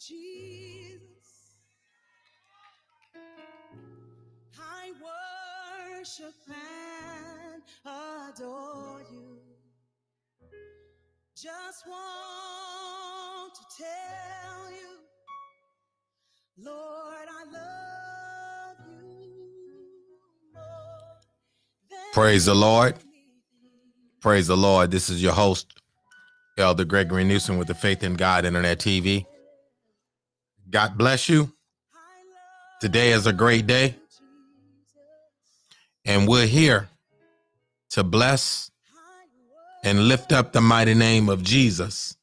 Jesus, I worship and adore you. Just want to tell you, Lord, I love you more Praise the Lord. Praise the Lord. This is your host, Elder Gregory Newsom with the Faith in God Internet TV. God bless you. Today is a great day, and we're here to bless and lift up the mighty name of Jesus.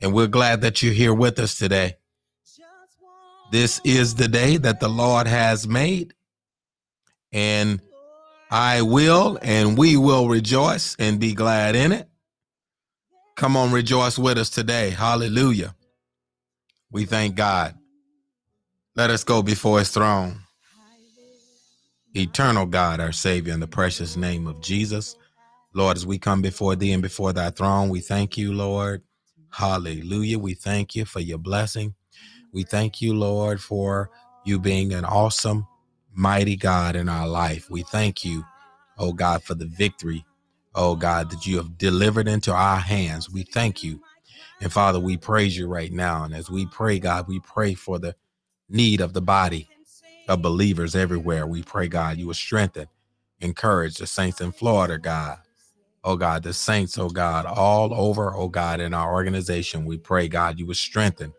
And we're glad that you're here with us today. This is the day that the Lord has made, and I will and we will rejoice and be glad in it. Come on, rejoice with us today. Hallelujah. We thank God. Let us go before his throne. Eternal God, our Savior, in the precious name of Jesus. Lord, as we come before thee and before thy throne, we thank you, Lord. Hallelujah. We thank you for your blessing. We thank you, Lord, for you being an awesome, mighty God in our life. We thank you, oh God, for the victory, oh God, that you have delivered into our hands. We thank you. And Father, we praise you right now. And as we pray, God, we pray for the need of the body of believers everywhere. We pray, God, you will strengthen, encourage the saints in Florida, God. Oh God, the saints, oh God, all over, oh God, in our organization. We pray, God, you will strengthen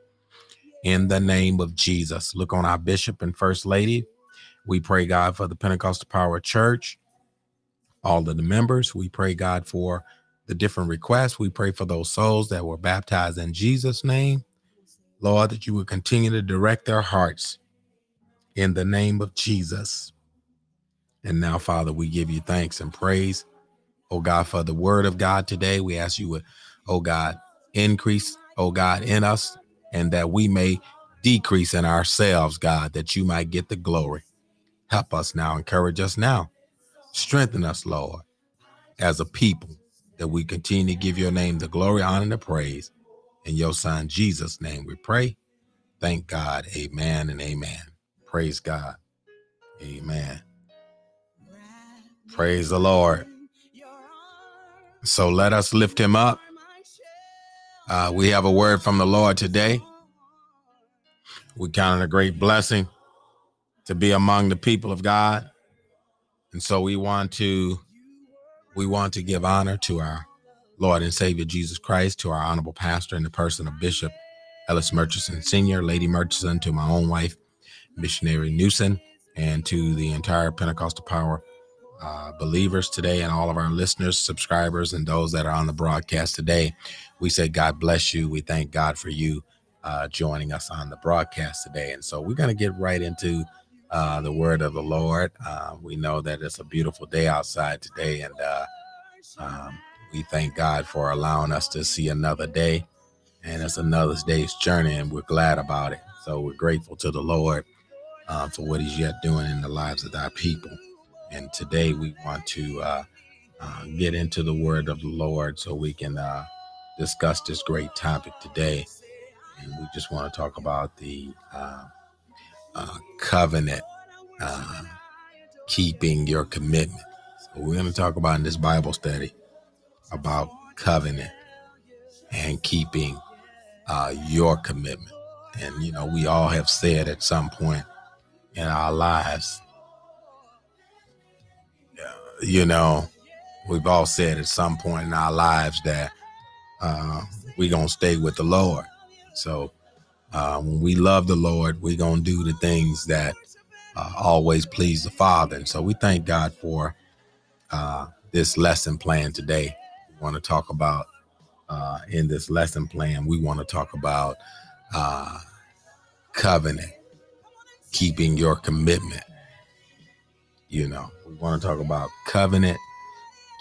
in the name of Jesus. Look on our bishop and first lady. We pray, God, for the Pentecostal Power Church, all of the members. We pray, God, for the different requests. We pray for those souls that were baptized in Jesus' name. Lord, that you would continue to direct their hearts in the name of Jesus. And now, Father, we give you thanks and praise, oh God, for the word of God today. We ask you would, oh God, increase, oh God, in us, and that we may decrease in ourselves, God, that you might get the glory. Help us now, encourage us now, strengthen us, Lord, as a people, that we continue to give your name the glory, honor, and the praise. In your son Jesus' name we pray. Thank God. Amen and amen. Praise God. Amen. Praise the Lord. So let us lift him up. Uh, we have a word from the Lord today. We count it a great blessing to be among the people of God. And so we want to we want to give honor to our Lord and Savior Jesus Christ, to our honorable pastor in the person of Bishop Ellis Murchison Sr., Lady Murchison, to my own wife, Missionary Newsom, and to the entire Pentecostal Power uh, believers today and all of our listeners, subscribers, and those that are on the broadcast today. We say God bless you. We thank God for you uh, joining us on the broadcast today. And so we're going to get right into uh, the word of the Lord. Uh, we know that it's a beautiful day outside today, and uh, um, we thank God for allowing us to see another day. And it's another day's journey, and we're glad about it. So we're grateful to the Lord uh, for what He's yet doing in the lives of our people. And today we want to uh, uh, get into the word of the Lord so we can uh, discuss this great topic today. And we just want to talk about the uh, uh, covenant, uh, keeping your commitment. So we're going to talk about in this Bible study about covenant and keeping uh, your commitment. And, you know, we all have said at some point in our lives, you know, we've all said at some point in our lives that uh, we're going to stay with the Lord. So uh, when we love the Lord, we're going to do the things that uh, always please the Father. And so we thank God for uh, this lesson plan today. We want to talk about uh, in this lesson plan, we want to talk about uh, covenant, keeping your commitment. You know, we want to talk about covenant,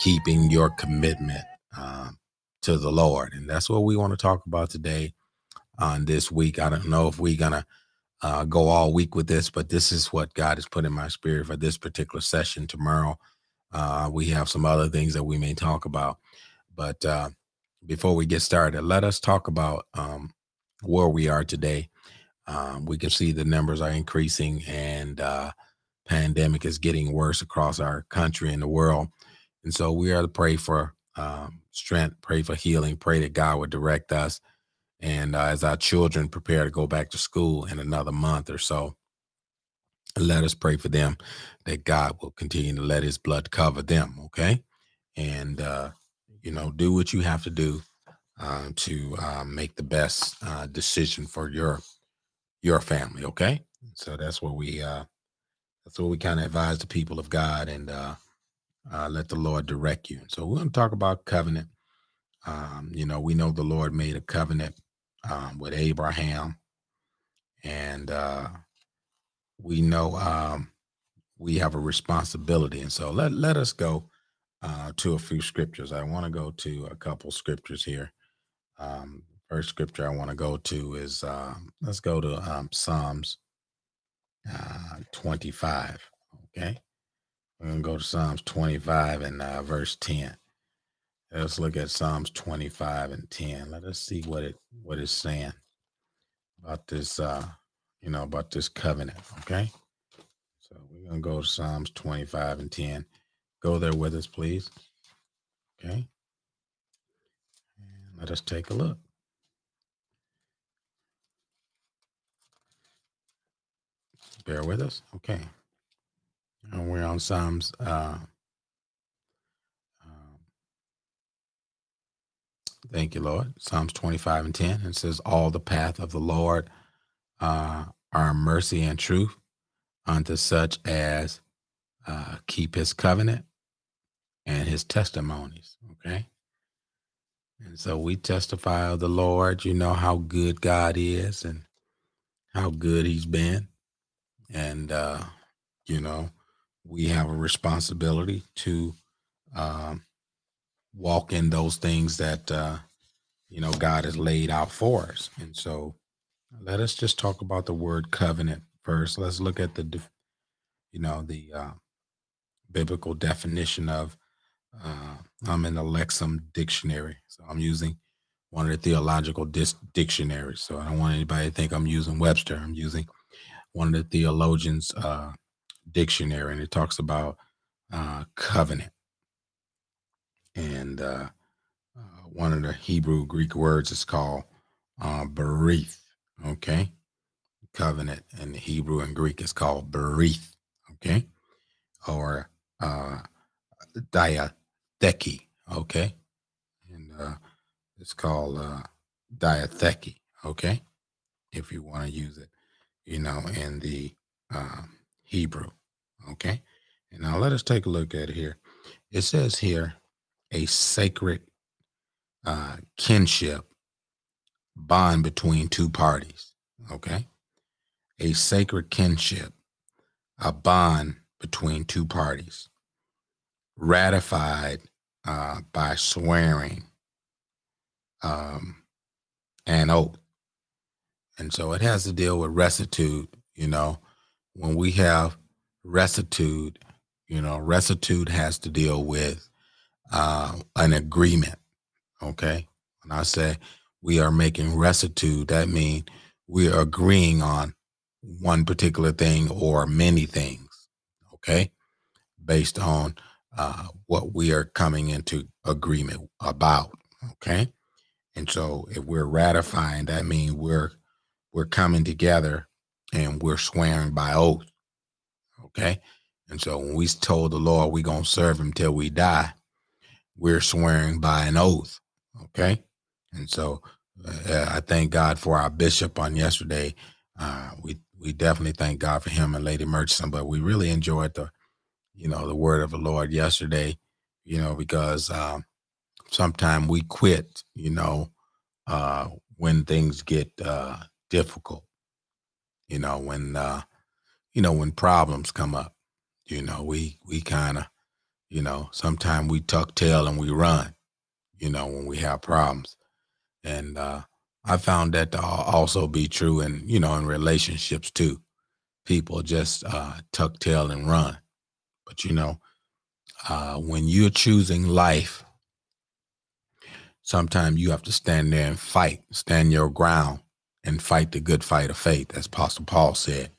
keeping your commitment um, to the Lord. And that's what we want to talk about today on this week. I don't know if we're to uh, go all week with this, but this is what God has put in my spirit for this particular session tomorrow. Uh, we have some other things that we may talk about. But uh, before we get started, let us talk about um, where we are today. Um, we can see the numbers are increasing and uh, pandemic is getting worse across our country and the world. And so we are to pray for um, strength, pray for healing, pray that God would direct us. And uh, as our children prepare to go back to school in another month or so, let us pray for them that God will continue to let his blood cover them. Okay. And, uh, you know, do what you have to do uh, to uh, make the best uh, decision for your your family. Okay. So that's what we uh, that's what we kind of advise the people of God and uh, uh, let the Lord direct you. So we're going to talk about covenant. Um, you know, we know the Lord made a covenant um, with Abraham, and uh, we know um, we have a responsibility. And so let let us go uh, to a few scriptures. I want to go to a couple scriptures here. Um, first scripture I want to go to is uh, let's go to um, Psalms uh, 25. Okay. We're going to go to Psalms 25 and uh, verse 10. Let's look at Psalms 25 and 10. Let us see what it what it's saying about this uh you know about this covenant, okay? So we're to go to Psalms 25 and 10. Go there with us, please. Okay? And let us take a look. Bear with us. Okay. And we're on Psalms. Uh, thank you, Lord. Psalms 25 and 10. It says, All the path of the Lord uh, are mercy and truth unto such as uh, keep his covenant and his testimonies. Okay. And so we testify of the Lord. You know how good God is and how good he's been. And, uh, you know, we have a responsibility to um, walk in those things that, uh, you know, God has laid out for us. And so let us just talk about the word covenant first. Let's look at the, you know, the uh, biblical definition of, uh, I'm in the Lexham dictionary. So I'm using one of the theological dis- dictionaries. So I don't want anybody to think I'm using Webster. I'm using one of the theologians' uh, dictionary, and it talks about uh, covenant. And uh, uh, one of the Hebrew Greek words is called uh. Okay, covenant in the Hebrew and Greek is called berith. Okay, or uh, diatheke. Okay, and uh, it's called uh, diatheke. Okay, if you want to use it, you know, in the um, Hebrew. Okay, and now let us take a look at it here. It says here a sacred uh, kinship bond between two parties. Okay, a sacred kinship, a bond between two parties, ratified uh, by swearing um, an oath. And so it has to deal with rectitude. You know, when we have rectitude, you know, rectitude has to deal with uh, an agreement. Okay. When I say we are making rectitude, that means we are agreeing on one particular thing or many things. Okay. Based on uh, what we are coming into agreement about. Okay. And so if we're ratifying, that means we're we're coming together and we're swearing by oath. Okay. And so when we told the Lord we're to serve him till we die, we're swearing by an oath. Okay. And so uh, I thank God for our bishop on yesterday. Uh, we, we definitely thank God for him and Lady Murchison, but we really enjoyed the, you know, the word of the Lord yesterday, you know, because um, sometimes we quit, you know, uh, when things get uh, difficult, you know, when, uh, you know, when problems come up, you know, we, we kind of, you know, sometimes we tuck tail and we run, you know, when we have problems. And uh, I found that to also be true in, you know, in relationships too. People just uh, tuck tail and run. But, you know, uh, when you're choosing life, sometimes you have to stand there and fight, stand your ground, and fight the good fight of faith, as Apostle Paul said.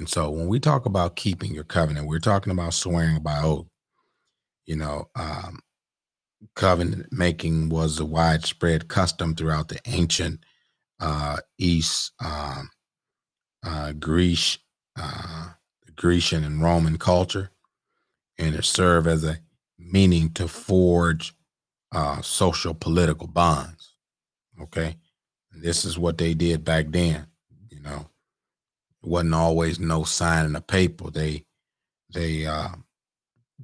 And so when we talk about keeping your covenant, we're talking about swearing by oath. You know, um, covenant making was a widespread custom throughout the ancient uh, East, um, uh, Greece, uh, Grecian and Roman culture, and it served as a meaning to forge uh, social political bonds. Okay, this is what they did back then. You know, it wasn't always no signing a paper. They they uh,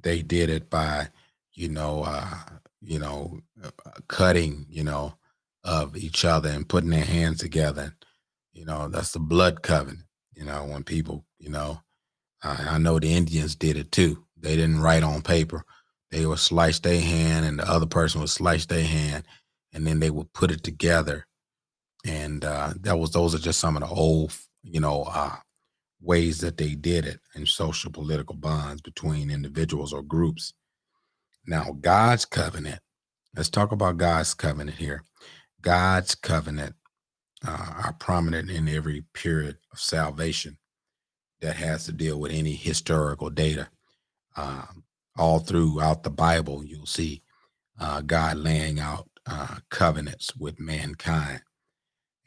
they did it by you know uh, you know cutting you know of each other and putting their hands together. You know, that's the blood covenant. You know, when people, you know, I, I know the Indians did it too. They didn't write on paper. They would slice their hand and the other person would slice their hand and then they would put it together. And uh, that was those are just some of the old, you know, uh, ways that they did it in social political bonds between individuals or groups. Now, God's covenant, let's talk about God's covenant here. God's covenant uh, are prominent in every period of salvation that has to deal with any historical data. Um, all throughout the Bible, you'll see uh, God laying out uh, covenants with mankind.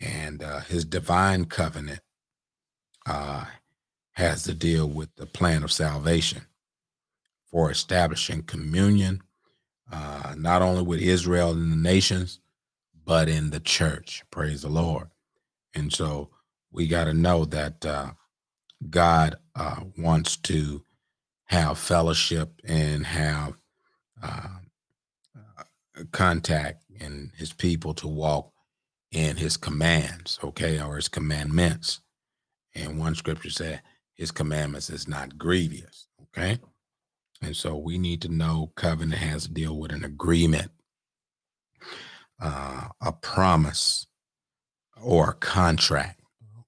And uh, his divine covenant uh, has to deal with the plan of salvation for establishing communion, uh, not only with Israel and the nations, but in the church. Praise the Lord. And so we got to know that uh, God uh, wants to have fellowship and have uh, contact and his people to walk in his commands, okay, or his commandments. And one scripture said his commandments is not grievous, okay? And so we need to know covenant has to deal with an agreement uh, a promise or a contract.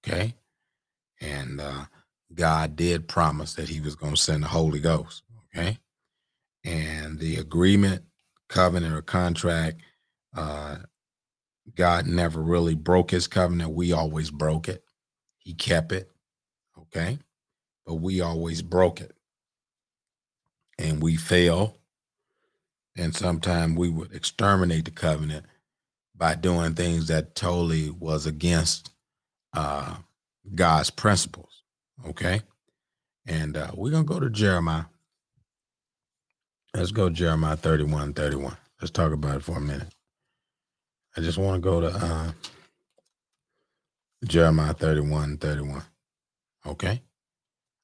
Okay. And uh, God did promise that he was going to send the Holy Ghost. Okay. And the agreement, covenant, or contract, uh, God never really broke his covenant. We always broke it. He kept it. Okay. But we always broke it. And we fail. And sometimes we would exterminate the covenant by doing things that totally was against uh, God's principles. Okay. And uh, we're going to go to Jeremiah. Let's go Jeremiah 31 31. Let's talk about it for a minute. I just want to go to uh, Jeremiah 31 31. Okay.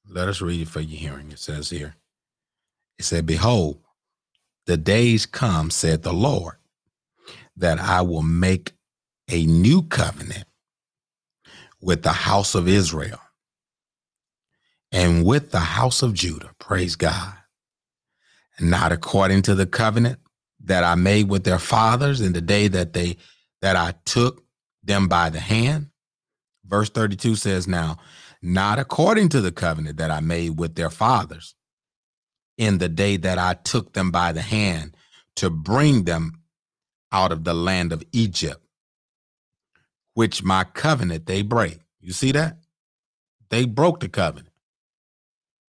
Let us read it for your hearing. It says here, it said, Behold, the days come, said the Lord, that I will make a new covenant with the house of Israel and with the house of Judah. Praise God. And not according to the covenant that I made with their fathers in the day that they that I took them by the hand. Verse 32 says now, not according to the covenant that I made with their fathers in the day that I took them by the hand to bring them out of the land of Egypt, which my covenant they break. You see that? They broke the covenant.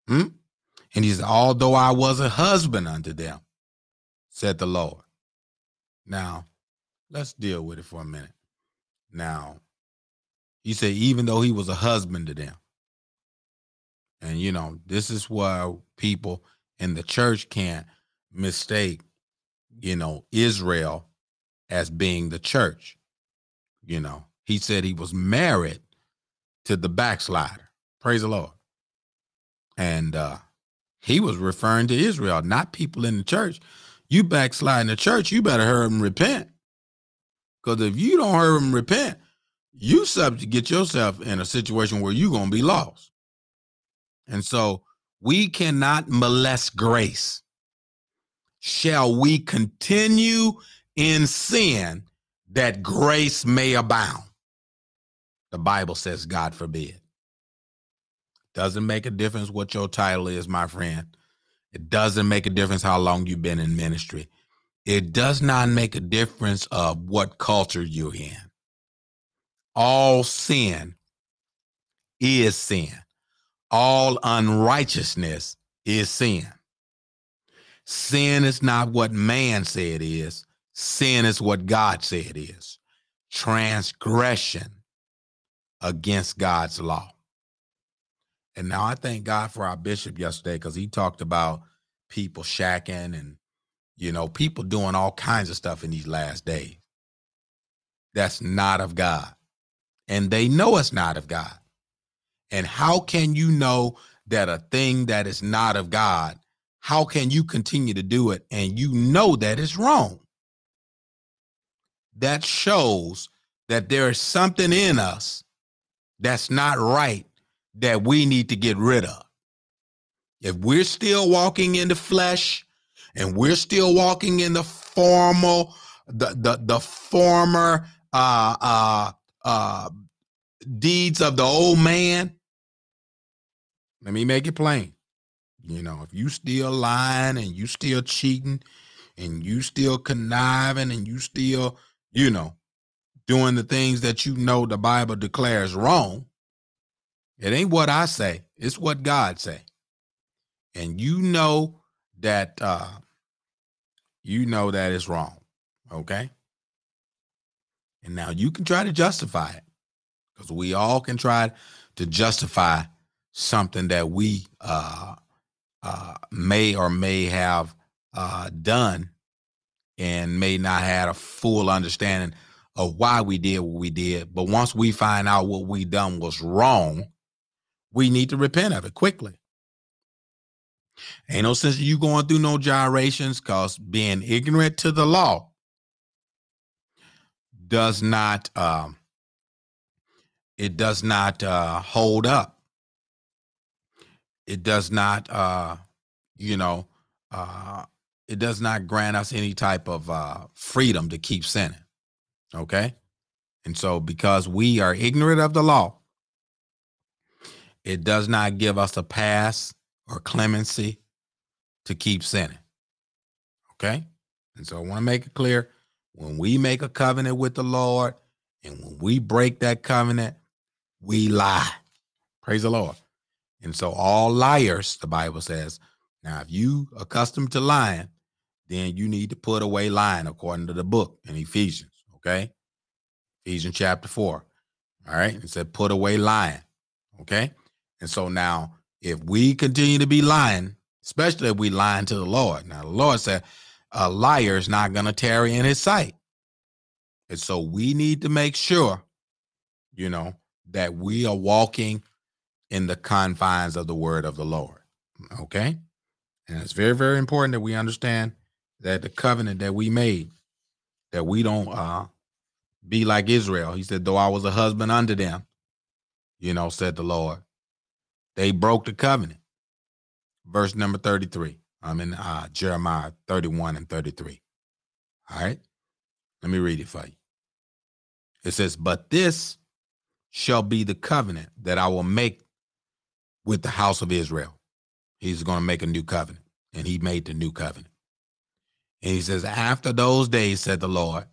Hmm? And he said, Although I was a husband unto them, said the Lord. Now, let's deal with it for a minute. Now, he said, even though he was a husband to them. And, you know, this is why people in the church can't mistake, you know, Israel as being the church. You know, he said he was married to the backslider. Praise the Lord. And uh he was referring to Israel, not people in the church. You backslide in the church, you better hurry and repent. Because if you don't hurry and repent, you subject get yourself in a situation where you're gonna be lost. And so we cannot molest grace. Shall we continue in sin that grace may abound. The Bible says, God forbid. Doesn't make a difference what your title is, my friend. It doesn't make a difference how long you've been in ministry. It does not make a difference of what culture you're in. all sin is sin. All unrighteousness is sin. Sin is not what man said is. Sin is what God said is. Transgression against God's law. And now I thank God for our bishop yesterday because he talked about people shacking and, you know, people doing all kinds of stuff in these last days. That's not of God. And they know it's not of God. And how can you know that a thing that is not of God, how can you continue to do it and you know that it's wrong? That shows that there is something in us that's not right that we need to get rid of. If we're still walking in the flesh and we're still walking in the formal, the the, the former uh uh uh deeds of the old man, let me make it plain. You know, if you still lying and you still cheating and you still conniving and you still, you know, doing the things that you know the Bible declares wrong, it ain't what I say, it's what God say. And you know that uh you know that it's wrong. Okay? And now you can try to justify it. Because we all can try to justify something that we uh uh may or may have uh done and may not have a full understanding of why we did what we did. But once we find out what we done was wrong, we need to repent of it quickly. Ain't no sense you going through no gyrations because being ignorant to the law does not um it does not uh hold up. It does not uh you know uh it does not grant us any type of uh freedom to keep sinning. Okay? And so because we are ignorant of the law, it does not give us a pass or clemency to keep sinning. Okay? And so I want to make it clear when we make a covenant with the Lord and when we break that covenant, we lie. Praise the Lord. And so all liars, the Bible says, now if you accustomed to lying, then you need to put away lying according to the book in Ephesians. Okay. Ephesians chapter 4. All right. It said, put away lying. Okay. And so now, if we continue to be lying, especially if we lying to the Lord, now the Lord said, a liar is not going to tarry in his sight. And so we need to make sure, you know, that we are walking in the confines of the word of the Lord. Okay. And it's very, very important that we understand that the covenant that we made, that we don't uh be like Israel. He said, though I was a husband unto them, you know, said the Lord, they broke the covenant. Verse number 33. I'm in uh, Jeremiah 31 and 33. All right. Let me read it for you. It says, But this shall be the covenant that I will make with the house of Israel. He's going to make a new covenant. And he made the new covenant. And he says, After those days, said the Lord,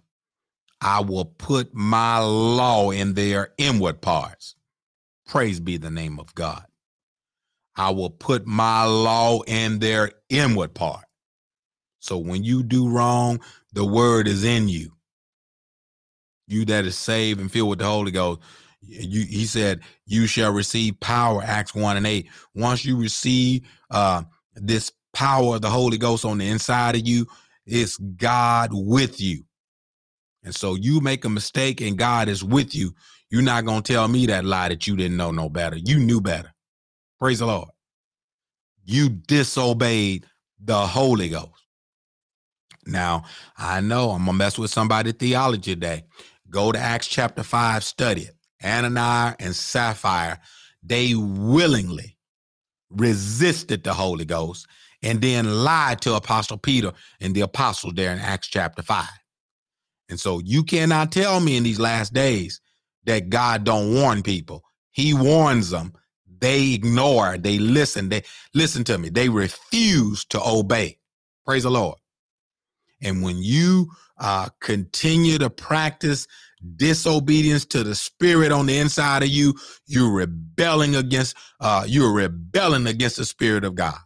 I will put my law in their inward parts. Praise be the name of God. I will put my law in their inward part. So when you do wrong, the word is in you. You that is saved and filled with the Holy Ghost. You, he said, you shall receive power, Acts 1 and 8. Once you receive uh, this power of the Holy Ghost on the inside of you, it's God with you. And so you make a mistake and God is with you. You're not to tell me that lie that you didn't know no better. You knew better. Praise the Lord. You disobeyed the Holy Ghost. Now, I know I'm going to mess with somebody theology today. Go to Acts chapter 5, study it. Ananias and Sapphira, they willingly resisted the Holy Ghost and then lied to Apostle Peter and the apostles there in Acts chapter 5. And so you cannot tell me in these last days that God don't warn people. He warns them. They ignore, they listen, they listen to me. They refuse to obey. Praise the Lord. And when you uh, continue to practice disobedience to the spirit on the inside of you, you're rebelling against uh, you're rebelling against the spirit of God.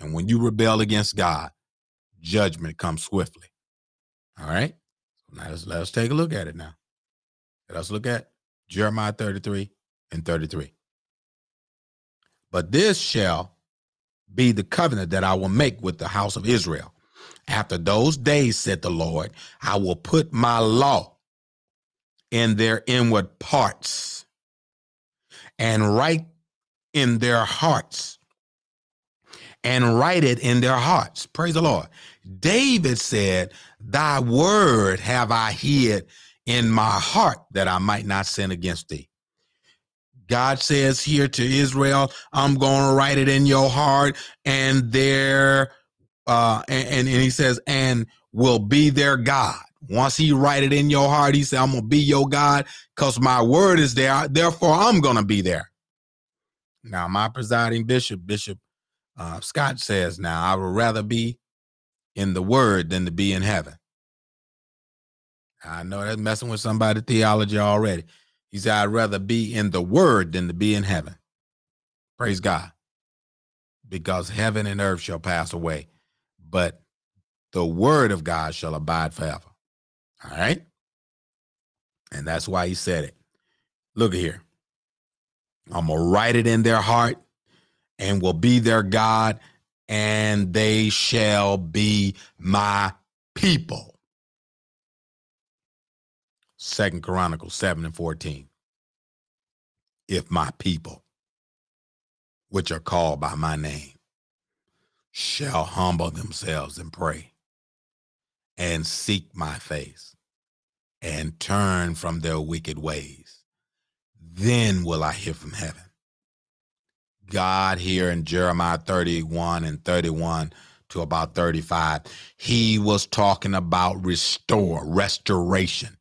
And when you rebel against God, judgment comes swiftly. All right. Now let's, let's take a look at it now. Let's look at Jeremiah 33 and 33. But this shall be the covenant that I will make with the house of Israel. After those days, said the Lord, I will put my law in their inward parts and write in their hearts and write it in their hearts. Praise the Lord. David said, Thy word have I hid in my heart that I might not sin against thee. God says here to Israel, I'm going to write it in your heart and there, uh, and, and, and he says, and will be their God. Once he write it in your heart, he said, I'm to be your God because my word is there. Therefore, I'm to be there. Now, my presiding bishop, Bishop uh, Scott says, now I would rather be in the word than to be in heaven. I know that's messing with somebody's theology already. He said, I'd rather be in the word than to be in heaven. Praise God. Because heaven and earth shall pass away, but the word of God shall abide forever. All right. And that's why he said it. Look here. I'm going to write it in their heart and will be their God, and they shall be my people. Second Chronicles 7 and 14. If my people, which are called by my name, shall humble themselves and pray and seek my face and turn from their wicked ways, then will I hear from heaven. God here in Jeremiah 31 and 31 to about 35, he was talking about restore, restoration.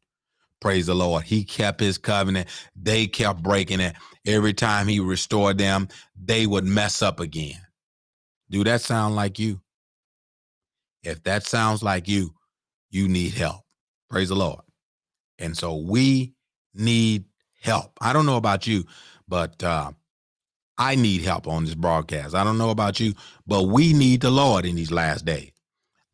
Praise the Lord. He kept his covenant. They kept breaking it. Every time he restored them, they would mess up again. Do that sound like you? If that sounds like you, you need help. Praise the Lord. And so we need help. I don't know about you, but uh, I need help on this broadcast. I don't know about you, but we need the Lord in these last days.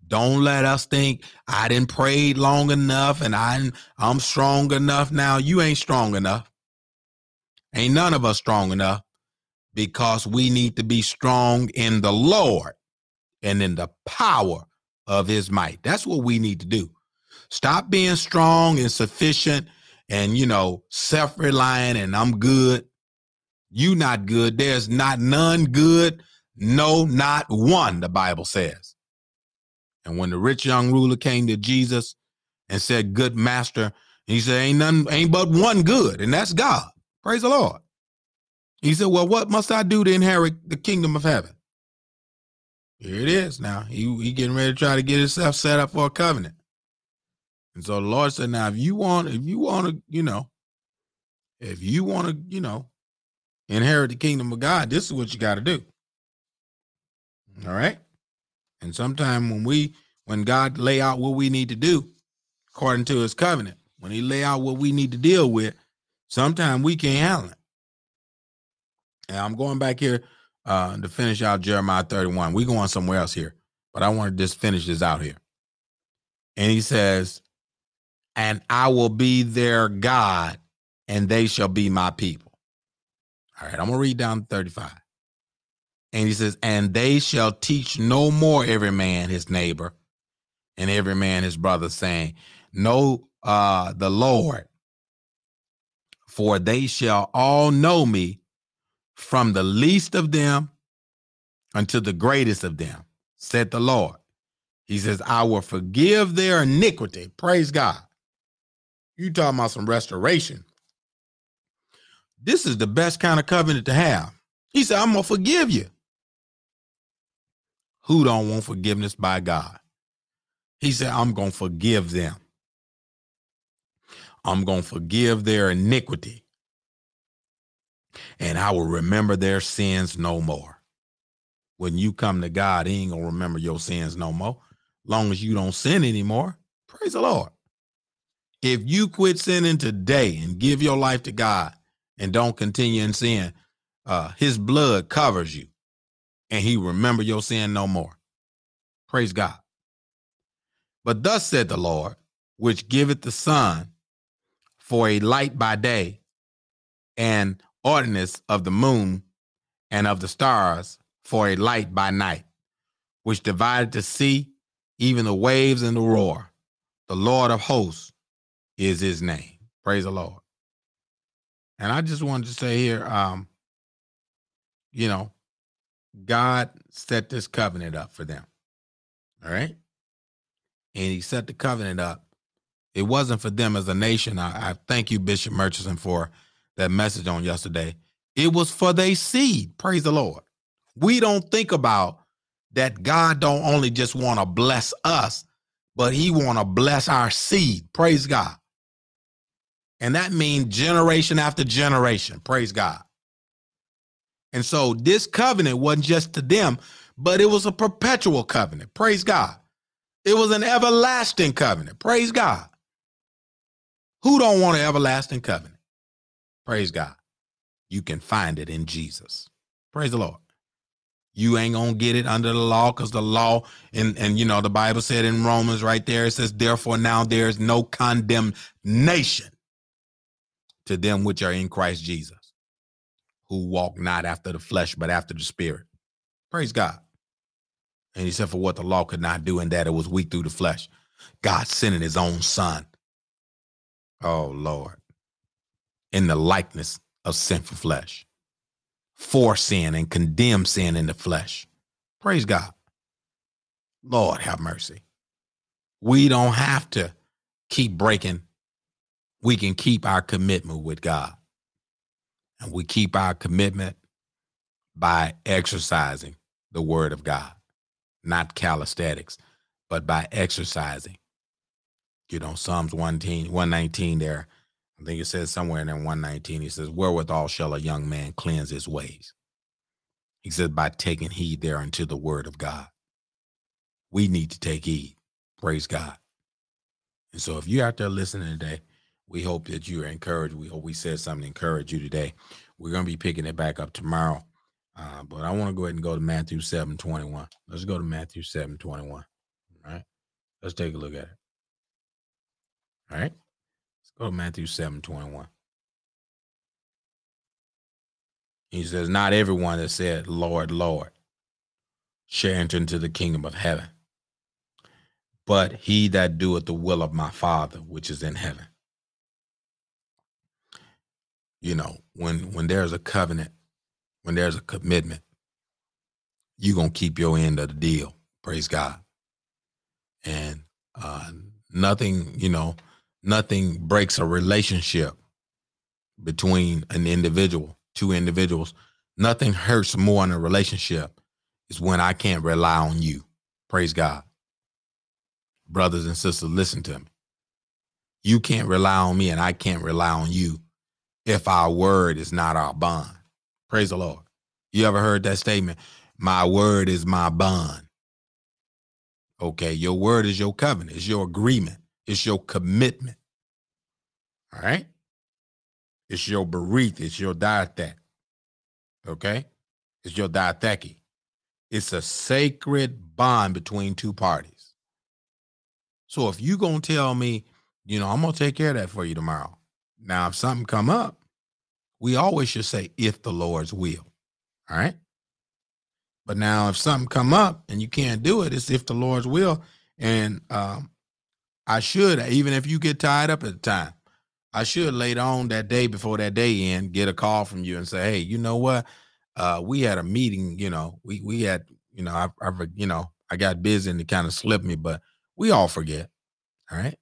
Don't let us think I didn't pray long enough and I'm I'm strong enough now. You ain't strong enough. Ain't none of us strong enough because we need to be strong in the Lord and in the power of his might. That's what we need to do. Stop being strong and sufficient and, you know, self reliant and I'm good. You not good. There's not none good. No, not one, the Bible says. And when the rich young ruler came to Jesus and said, Good master, he said, Ain't none, ain't but one good, and that's God. Praise the Lord. He said, Well, what must I do to inherit the kingdom of heaven? Here it is now. He, he getting ready to try to get himself set up for a covenant. And so the Lord said, Now, if you want, if you want to, you know, if you want to, you know, inherit the kingdom of God, this is what you got to do. All right. And sometimes when we, when God lay out what we need to do according to his covenant, when he lay out what we need to deal with, sometimes we can't handle it. And I'm going back here uh, to finish out Jeremiah 31. We're going somewhere else here, but I want to just finish this out here. And he says, And I will be their God, and they shall be my people. All right, I'm going to read down 35. And he says, And they shall teach no more every man his neighbor and every man his brother, saying, Know uh, the Lord, for they shall all know me from the least of them unto the greatest of them, said the Lord. He says, I will forgive their iniquity. Praise God. You talking about some restoration. This is the best kind of covenant to have. He said, I'm gonna forgive you. Who don't want forgiveness by God? He said, I'm gonna forgive them. I'm gonna forgive their iniquity. And I will remember their sins no more. When you come to God, He ain't gonna remember your sins no more. Long as you don't sin anymore. Praise the Lord. If you quit sinning today and give your life to God and don't continue in sin, uh, his blood covers you and he remember your sin no more. Praise God. But thus said the Lord, which giveth the sun for a light by day and ordinance of the moon and of the stars for a light by night, which divided the sea, even the waves and the roar. The Lord of hosts is his name. Praise the Lord. And I just wanted to say here, um, you know, God set this covenant up for them. All right. And he set the covenant up. It wasn't for them as a nation. I, I thank you, Bishop Murchison, for that message on yesterday. It was for their seed. Praise the Lord. We don't think about that God don't only just want to bless us, but he want to bless our seed. Praise God. And that means generation after generation. Praise God. And so this covenant wasn't just to them, but it was a perpetual covenant. Praise God. It was an everlasting covenant. Praise God. Who don't want an everlasting covenant? Praise God. You can find it in Jesus. Praise the Lord. You ain't gonna get it under the law because the law and and you know the Bible said in Romans right there it says therefore now there is no condemnation to them which are in Christ Jesus who walk not after the flesh, but after the spirit. Praise God. And he said, For what the law could not do, and that it was weak through the flesh. God sending his own son. Oh, Lord. In the likeness of sinful flesh. For sin and condemn sin in the flesh. Praise God. Lord, have mercy. We don't have to keep breaking. We can keep our commitment with God. And we keep our commitment by exercising the word of God, not calisthenics, but by exercising. You know, Psalms 119, 119 there, I think it says somewhere in there 119, he says, Wherewithal shall a young man cleanse his ways? He says, by taking heed there unto the word of God. We need to take heed. Praise God. And so if you're out there listening today, we hope that you are encouraged. We hope we said something to encourage you today. We're going to be picking it back up tomorrow. Uh, but I want to go ahead and go to Matthew 7 21. Let's go to Matthew 7 21. All right. Let's take a look at it. All right. Go to Matthew 7 21. He says, Not everyone that said, Lord, Lord, shall enter into the kingdom of heaven, but he that doeth the will of my Father which is in heaven. You know when when there's a covenant when there's a commitment you're gonna keep your end of the deal. Praise god. And uh nothing you know nothing breaks a relationship between an individual two individuals nothing hurts more in a relationship is when i can't rely on you praise god brothers and sisters listen to me you can't rely on me and i can't rely on you if our word is not our bond. Praise the Lord. You ever heard that statement? My word is my bond. Okay, your word is your covenant, it's your agreement, it's your commitment. All right? It's your berith, it's your diathek. Okay? It's your diatheke. It's a sacred bond between two parties. So if you gonna tell me, you know, I'm gonna take care of that for you tomorrow. Now, if something come up, we always should say, if the Lord's will. All right. But now if something come up and you can't do it, it's if the Lord's will. And um, I should, even if you get tied up at the time, I should later on that day before that day end, get a call from you and say, hey, you know what? Uh, we had a meeting, you know, we we had, you know, I, I you know, I got busy and it kind of slipped me, but we all forget. All right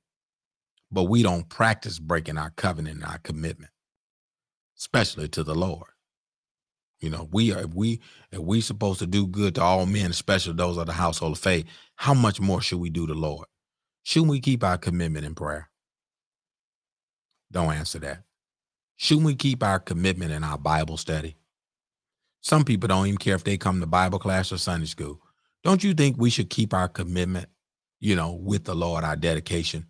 but we don't practice breaking our covenant and our commitment, especially to the Lord. You know, we are we if we supposed to do good to all men, especially those of the household of faith, how much more should we do to Lord? Shouldn't we keep our commitment in prayer? Don't answer that. Shouldn't we keep our commitment in our Bible study? Some people don't even care if they come to Bible class or Sunday school. Don't you think we should keep our commitment, you know, with the Lord, our dedication?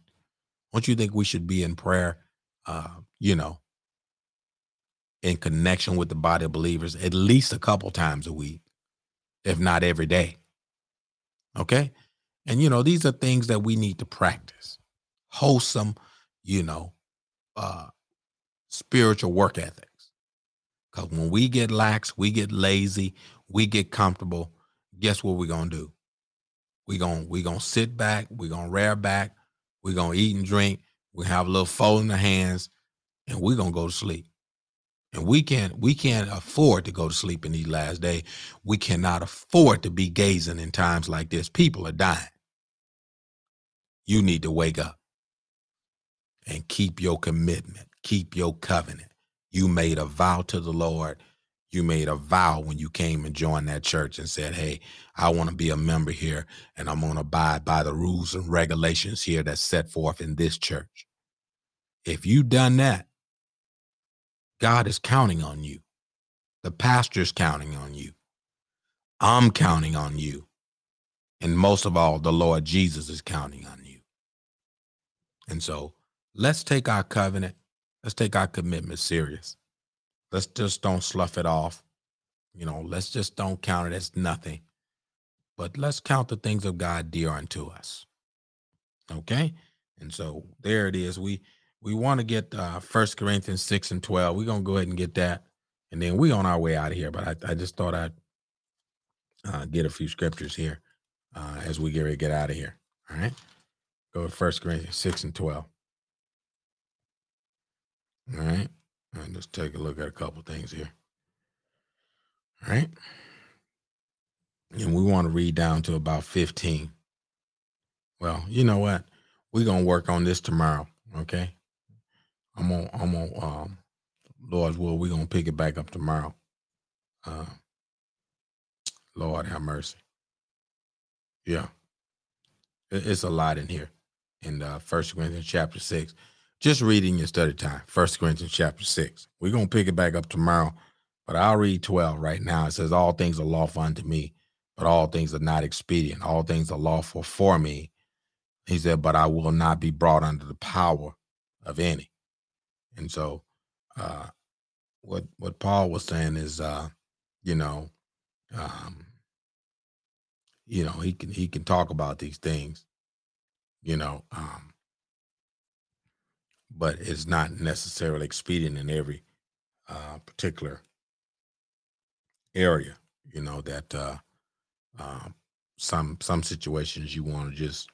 Don't you think we should be in prayer, uh, you know, in connection with the body of believers at least a couple times a week, if not every day? Okay. And, you know, these are things that we need to practice wholesome, you know, uh, spiritual work ethics. Because when we get lax, we get lazy, we get comfortable, guess what we're to do? We're going we gonna sit back, we're to rear back, we're to eat and drink, we have a little fold in the hands, and we're to go to sleep. And we can't we can't afford to go to sleep in these last days. We cannot afford to be gazing in times like this. People are dying. You need to wake up and keep your commitment, keep your covenant. You made a vow to the Lord. You made a vow when you came and joined that church and said, Hey, I want to be a member here and I'm going to abide by the rules and regulations here that's set forth in this church. If you've done that, God is counting on you. The pastor's counting on you. I'm counting on you. And most of all, the Lord Jesus is counting on you. And so let's take our covenant, let's take our commitment serious. Let's just don't slough it off. You know, let's just don't count it as nothing. But let's count the things of God dear unto us. Okay? And so there it is. We we want to get uh First Corinthians 6 and 12. We're gonna go ahead and get that. And then we on our way out of here. But I, I just thought I'd uh, get a few scriptures here uh, as we get ready to get out of here. All right. Go to First Corinthians 6 and 12. All right. And let's take a look at a couple things here. All right. And we want to read down to about 15. Well, you know what? We're gonna work on this tomorrow. Okay. I'm on I'm on um Lord's will, we're gonna pick it back up tomorrow. Uh Lord have mercy. Yeah. It's a lot in here in uh First Corinthians chapter six. Just reading your study time, First Corinthians chapter six. We're gonna pick it back up tomorrow, but I'll read 12 right now. It says, All things are lawful unto me, but all things are not expedient. All things are lawful for me. He said, But I will not be brought under the power of any. And so uh what what Paul was saying is uh, you know, um, you know, he can he can talk about these things, you know, um, but it's not necessarily expedient in every uh particular area, you know, that uh um some some situations you want to just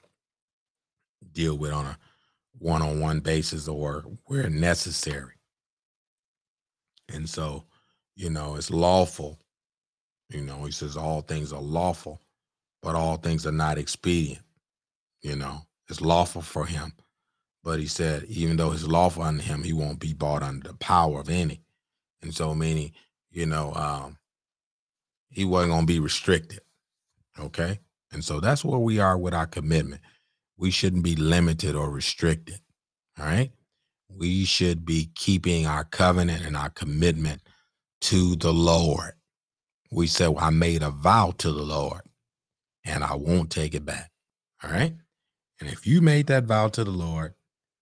deal with on a one-on-one basis or where necessary. And so, you know, it's lawful. You know, he says all things are lawful, but all things are not expedient. You know, it's lawful for him. But he said, even though it's lawful unto him, he won't be brought under the power of any. And so, meaning, you know, um, he wasn't going to be restricted. Okay. And so that's where we are with our commitment. We shouldn't be limited or restricted. All right. We should be keeping our covenant and our commitment to the Lord. We said, well, I made a vow to the Lord and I won't take it back. All right. And if you made that vow to the Lord,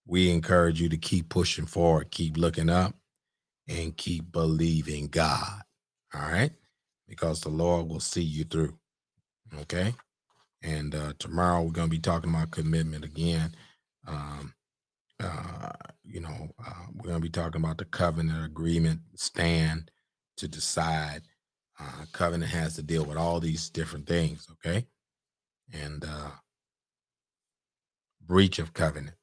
we encourage you to keep pushing forward, keep looking up, and keep believing God. All right. Because the Lord will see you through. Okay. And uh, tomorrow we're going to be talking about commitment again. Um, uh, you know, uh, we're going to be talking about the covenant agreement stand to decide. Uh, covenant has to deal with all these different things. Okay. And uh, breach of covenant,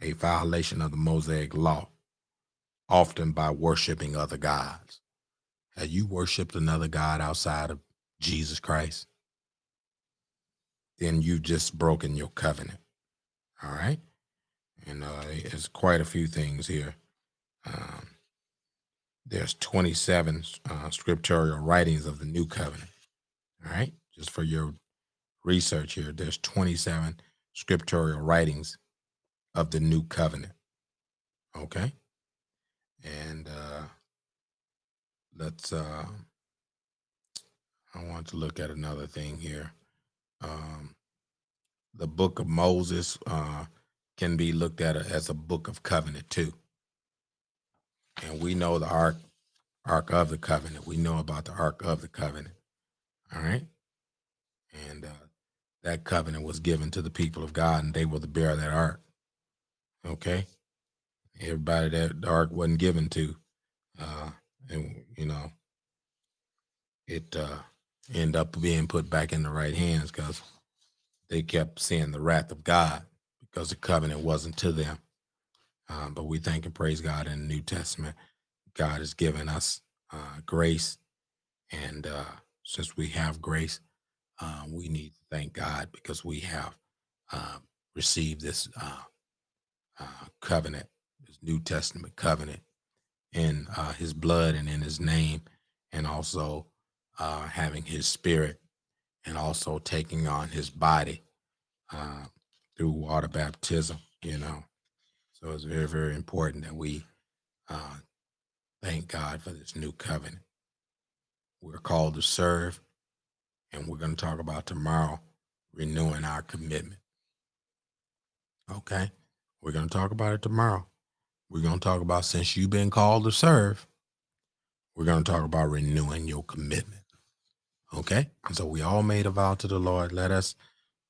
a violation of the Mosaic law, often by worshiping other gods. Have you worshiped another God outside of Jesus Christ? Then you've just broken your covenant. All right. And uh, there's quite a few things here. Um, there's 27 uh, scriptural writings of the new covenant. All right. Just for your research here, there's 27 scriptural writings of the new covenant. Okay. And uh, let's, uh, I want to look at another thing here. Um, the book of Moses uh, can be looked at as a book of covenant too. And we know the ark, ark of the covenant. We know about the ark of the covenant. All right. And uh, that covenant was given to the people of God, and they were the bearer of that ark. Okay. Everybody that the ark wasn't given to, uh, and you know, it uh, end up being put back in the right hands because they kept seeing the wrath of God because the covenant wasn't to them. Um, but we thank and praise God in the New Testament. God has given us uh, grace. And uh, since we have grace, uh, we need to thank God because we have uh, received this uh, uh, covenant, this New Testament covenant in his blood and in his name, and also having his spirit and also taking on his body through water baptism, you know. So it's very, very important that we uh, thank God for this new covenant. We're called to serve, and we're going to talk about tomorrow renewing our commitment. Okay? We're going to talk about it tomorrow. We're going to talk about since you've been called to serve, we're going to talk about renewing your commitment. Okay? So we all made a vow to the Lord. Let us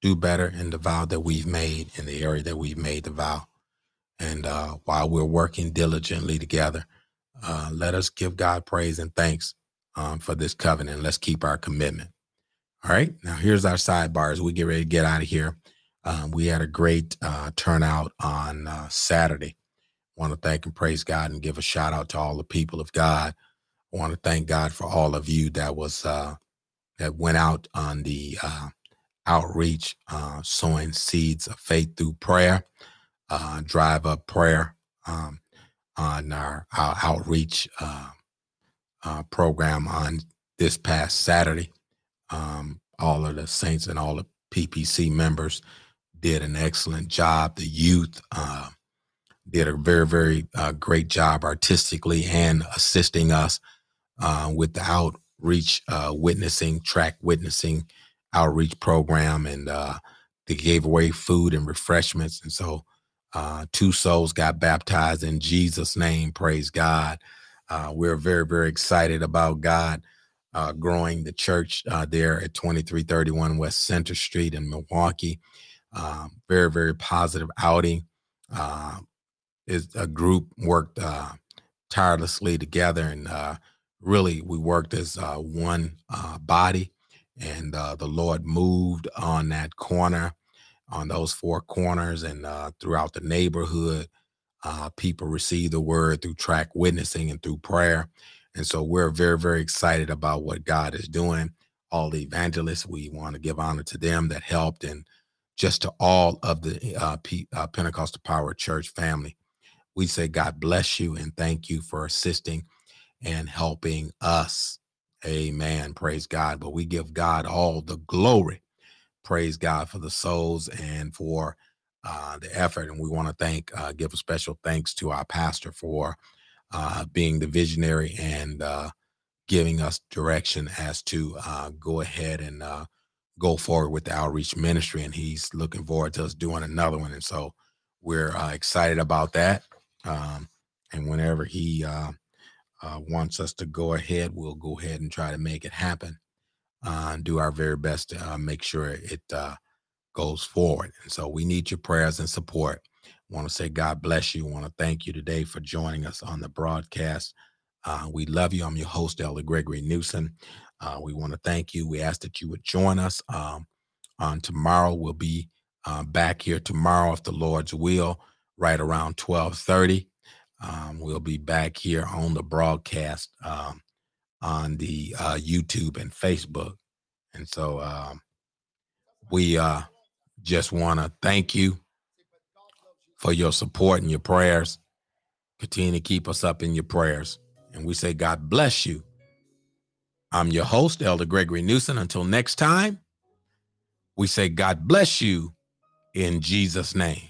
do better in the vow that we've made in the area that we've made the vow. And uh, while we're working diligently together, uh, let us give God praise and thanks um, for this covenant. Let's keep our commitment. All right. Now, here's our sidebars. We get ready to get out of here. Um, we had a great uh, turnout on uh, Saturday. want to thank and praise God and give a shout out to all the people of God. Want to thank God for all of you that was uh, that went out on the uh, outreach, uh, sowing seeds of faith through prayer, uh, drive up prayer um, on our, our outreach program on this past Saturday. Um, all of the saints and all the PPC members did an excellent job. The youth uh, did a very, very uh, great job artistically and assisting us with the outreach witnessing, track witnessing outreach program and uh, they gave away food and refreshments. And so uh, two souls got baptized in Jesus' name. Praise God. Uh, we're very, very excited about God uh, growing the church uh, there at 2331 West Center Street in Milwaukee. Um, very, very positive outing. Uh, is a group worked uh, tirelessly together and really we worked as one body and uh, the Lord moved on that corner, on those four corners, and uh, throughout the neighborhood. Uh, people received the word through track witnessing and through prayer. And so we're very, very excited about what God is doing. All the evangelists, we want to give honor to them that helped, and just to all of the uh, P- uh, Pentecostal Power Church family. We say, God bless you and thank you for assisting and helping us Amen. Praise God. But we give God all the glory. Praise God for the souls and for uh, the effort. And we want to thank, uh, give a special thanks to our pastor for uh, being the visionary and uh, giving us direction as to uh, go ahead and uh, go forward with the outreach ministry. And he's looking forward to us doing another one. And so we're excited about that. Um, and whenever he uh, wants us to go ahead, we'll go ahead and try to make it happen uh, and do our very best to uh, make sure it uh, goes forward. And so we need your prayers and support. Want to say God bless you. Want to thank you today for joining us on the broadcast. Uh, we love you. I'm your host, Elder Gregory Newsom. Uh, we want to thank you. We ask that you would join us um, on tomorrow. We'll be back here tomorrow, if the Lord's will, right around 1230. Um, we'll be back here on the broadcast um, on the uh, YouTube and Facebook. And so um, we uh, just want to thank you for your support and your prayers. Continue to keep us up in your prayers. And we say, God bless you. I'm your host, Elder Gregory Newsom. Until next time, we say, God bless you in Jesus' name.